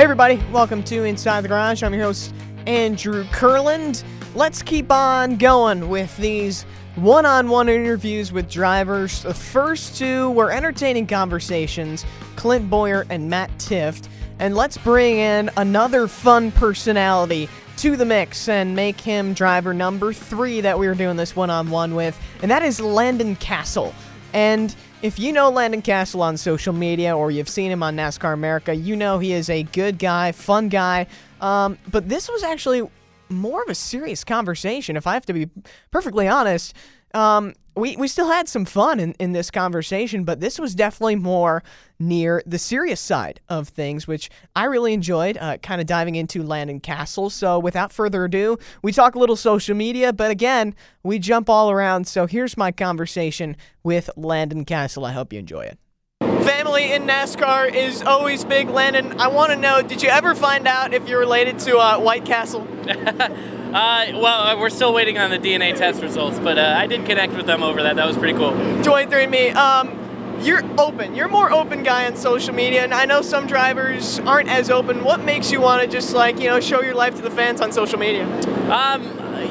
Hey, everybody, welcome to Inside the Garage. I'm your host, Andrew Kurland. Let's keep on going with these one on one interviews with drivers. The first two were entertaining conversations Clint Bowyer and Matt Tifft. And let's bring in another fun personality to the mix and make him driver number three that we were doing this one on one with, and that is Landon Cassill. And if you know Landon Cassill on social media or you've seen him on NASCAR America, you know he is a good guy, fun guy. Um, but this was actually more of a serious conversation, if I have to be perfectly honest. Um, we, we still had some fun in, in this conversation, but this was definitely more near the serious side of things, which I really enjoyed, uh, kind of diving into Landon Cassill. So without further ado, we talk a little social media, but again, we jump all around. So here's my conversation with Landon Cassill. I hope you enjoy it. Family in NASCAR is always big. Landon, I want to know, did you ever find out if you're related to uh, White Castle? Uh, well, uh, we're still waiting on the DNA test results, but uh, I did connect with them over that. That was pretty cool. 23andMe. Um, you're open. You're more open guy on social media, and I know some drivers aren't as open. What makes you want to just like you know show your life to the fans on social media? Um,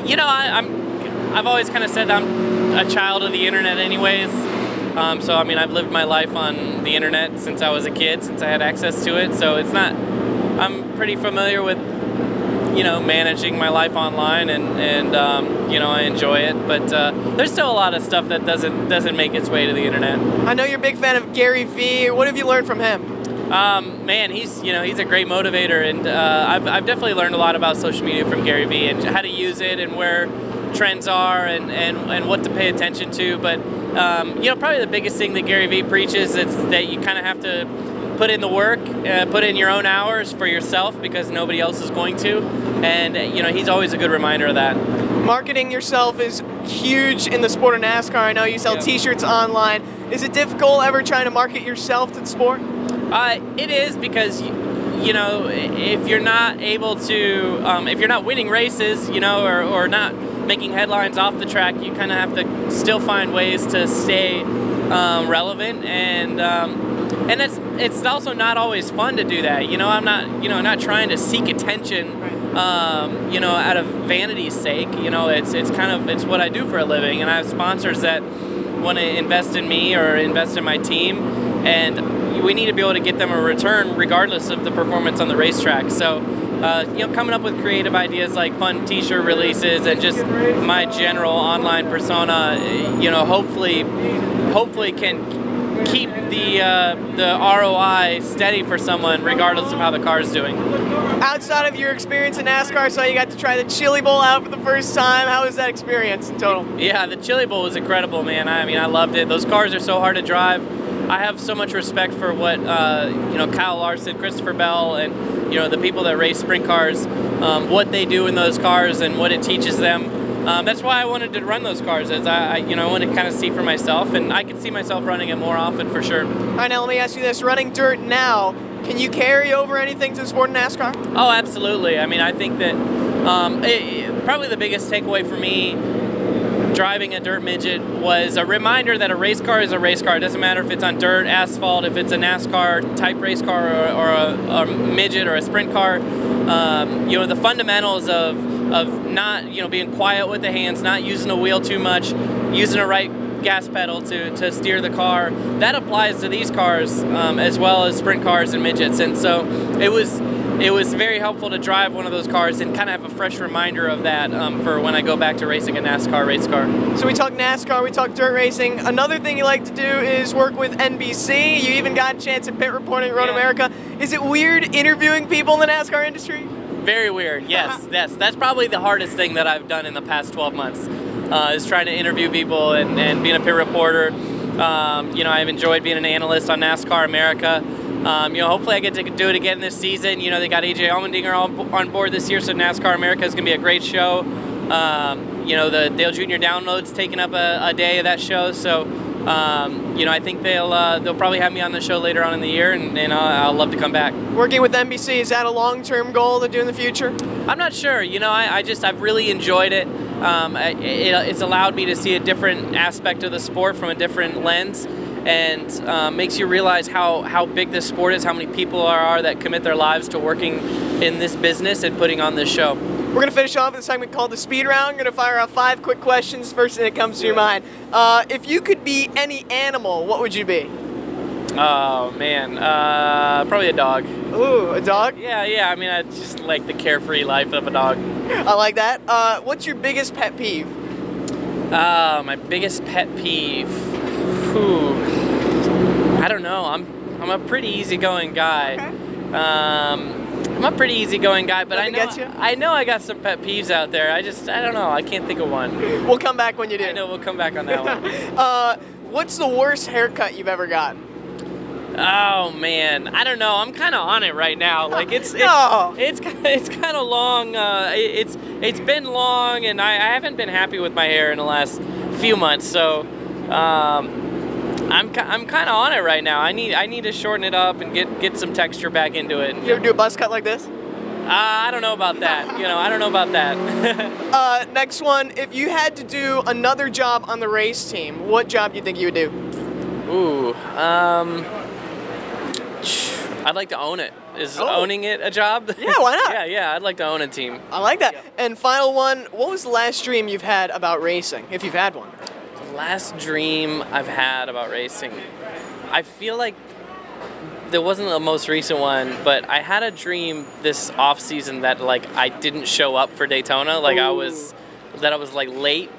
you know, I, I'm. I've always kind of said I'm a child of the internet, anyways. Um, so I mean, I've lived my life on the internet since I was a kid, since I had access to it. So it's not. I'm pretty familiar with you know managing my life online and and um, you know I enjoy it. But uh, there's still a lot of stuff that doesn't doesn't make its way to the internet. I know you're a big fan of Gary Vee. What have you learned from him? Um, man he's you know he's a great motivator. And uh, I've, I've definitely learned a lot about social media from Gary Vee and how to use it and where trends are and, and, and what to pay attention to. But um, you know probably the biggest thing that Gary Vee preaches is that you kind of have to put in the work, uh, put in your own hours for yourself because nobody else is going to. And, uh, you know, he's always a good reminder of that. Marketing yourself is huge in the sport of NASCAR. I know you sell yeah. t shirts online. Is it difficult ever trying to market yourself to the sport? Uh, it is because. You, know, if you're not able to, um, if you're not winning races, you know, or, or not making headlines off the track, you kind of have to still find ways to stay um, relevant and um, and it's it's also not always fun to do that. You know, I'm not you know not trying to seek attention. Um, you know, out of vanity's sake. You know, it's it's kind of it's what I do for a living, and I have sponsors that want to invest in me or invest in my team, and we need to be able to get them a return regardless of the performance on the racetrack. So. Uh, you know, coming up with creative ideas like fun T-shirt releases and just my general online persona, you know, hopefully, hopefully can keep the uh, the ROI steady for someone, regardless of how the car is doing. Outside of your experience in NASCAR, so you got to try the Chili Bowl out for the first time. How was that experience in total? Yeah, the Chili Bowl was incredible, man. I mean, I loved it. Those cars are so hard to drive. I have so much respect for what uh, you know Kyle Larson, Christopher Bell, and you know the people that race sprint cars, um, what they do in those cars, and what it teaches them um, that's why I wanted to run those cars. As I, I, you know, I want to kind of see for myself, and I can see myself running it more often for sure. All right, now let me ask you this: running dirt now, can you carry over anything to the sport NASCAR? Oh, absolutely. I mean, I think that um, it, probably the biggest takeaway for me driving a dirt midget was a reminder that a race car is a race car. It doesn't matter if it's on dirt, asphalt, if it's a NASCAR type race car or, or a, a, midget or a sprint car. Um, you know, the fundamentals of of not you know being quiet with the hands, not using the wheel too much, using the right gas pedal to, to steer the car. That applies to these cars um, as well as sprint cars and midgets. And so it was it was very helpful to drive one of those cars and kind of have a fresh reminder of that um, for when I go back to racing a NASCAR race car. So we talk NASCAR, we talk dirt racing. Another thing you like to do is work with NBC. You even got a chance at pit reporting at Road yeah. America. Is it weird interviewing people in the NASCAR industry? Very weird. Yes, yes. That's probably the hardest thing that I've done in the past 12 months. Uh, is trying to interview people and, and being a pit reporter. Um, you know, I've enjoyed being an analyst on NASCAR America. Um, you know, hopefully I get to do it again this season. You know, they got AJ Allmendinger on, on board this year, so NASCAR America is going to be a great show. Um, you know, the Dale Jr. downloads taking up a, a day of that show, so um, you know, I think they'll uh, they'll probably have me on the show later on in the year, and, and I'll, I'll love to come back. Working with NBC is that a long term goal to do in the future? I'm not sure. You know, I, I just I've really enjoyed it. Um, it. It's allowed me to see a different aspect of the sport from a different lens, and uh, makes you realize how, how big this sport is, how many people are, are that commit their lives to working in this business and putting on this show. We're gonna finish off with a segment called the speed round. We're gonna fire out five quick questions. First thing that comes to your mind. Uh, if you could be any animal, what would you be? Oh man, uh, probably a dog. Ooh, a dog. Yeah, yeah. I mean, I just like the carefree life of a dog. I like that. Uh, what's your biggest pet peeve? Uh, my biggest pet peeve. Whew. I don't know. I'm I'm a pretty easygoing guy. Okay. Um, I'm a pretty easygoing guy, but I know? I know I got some pet peeves out there. I just I don't know. I can't think of one. We'll come back when you do. I know we'll come back on that one. Uh, what's the worst haircut you've ever gotten? Oh man, I don't know. I'm kind of on it right now. Like it's it's No. it's, it's kind of long. Uh, it's it's been long, and I, I haven't been happy with my hair in the last few months. So um, I'm I'm kind of on it right now. I need I need to shorten it up and get get some texture back into it. You ever do a buzz cut like this? Uh, I don't know about that. You know, I don't know about that. Uh, next one. If you had to do another job on the race team, what job do you think you would do? Ooh, um, I'd like to own it. Is Oh. owning it a job? Yeah, why not? yeah, yeah. I'd like to own a team. I like that. And final one. What was the last dream you've had about racing, if you've had one? Last dream I've had about racing. I feel like there wasn't the most recent one, but I had a dream this off season that like I didn't show up for Daytona. Like I was that I was like late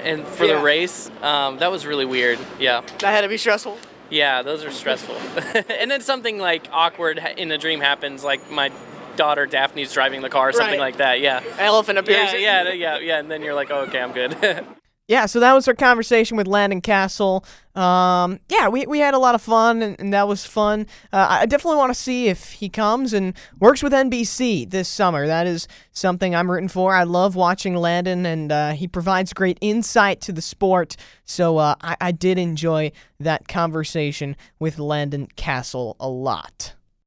and for Yeah. the race. Um, that was really weird. Yeah. That had to be stressful. Yeah, those are stressful. and then something like awkward in a dream happens, like my daughter Daphne's driving the car or something Right. like that. Yeah. Elephant appears. Yeah, yeah, yeah, yeah. And then you're like, oh, okay, I'm good. Yeah, so that was our conversation with Landon Cassill. Um, yeah, we, we had a lot of fun, and, and that was fun. Uh, I definitely want to see if he comes and works with NBC this summer. That is something I'm rooting for. I love watching Landon, and uh, he provides great insight to the sport. So uh, I, I did enjoy that conversation with Landon Cassill a lot.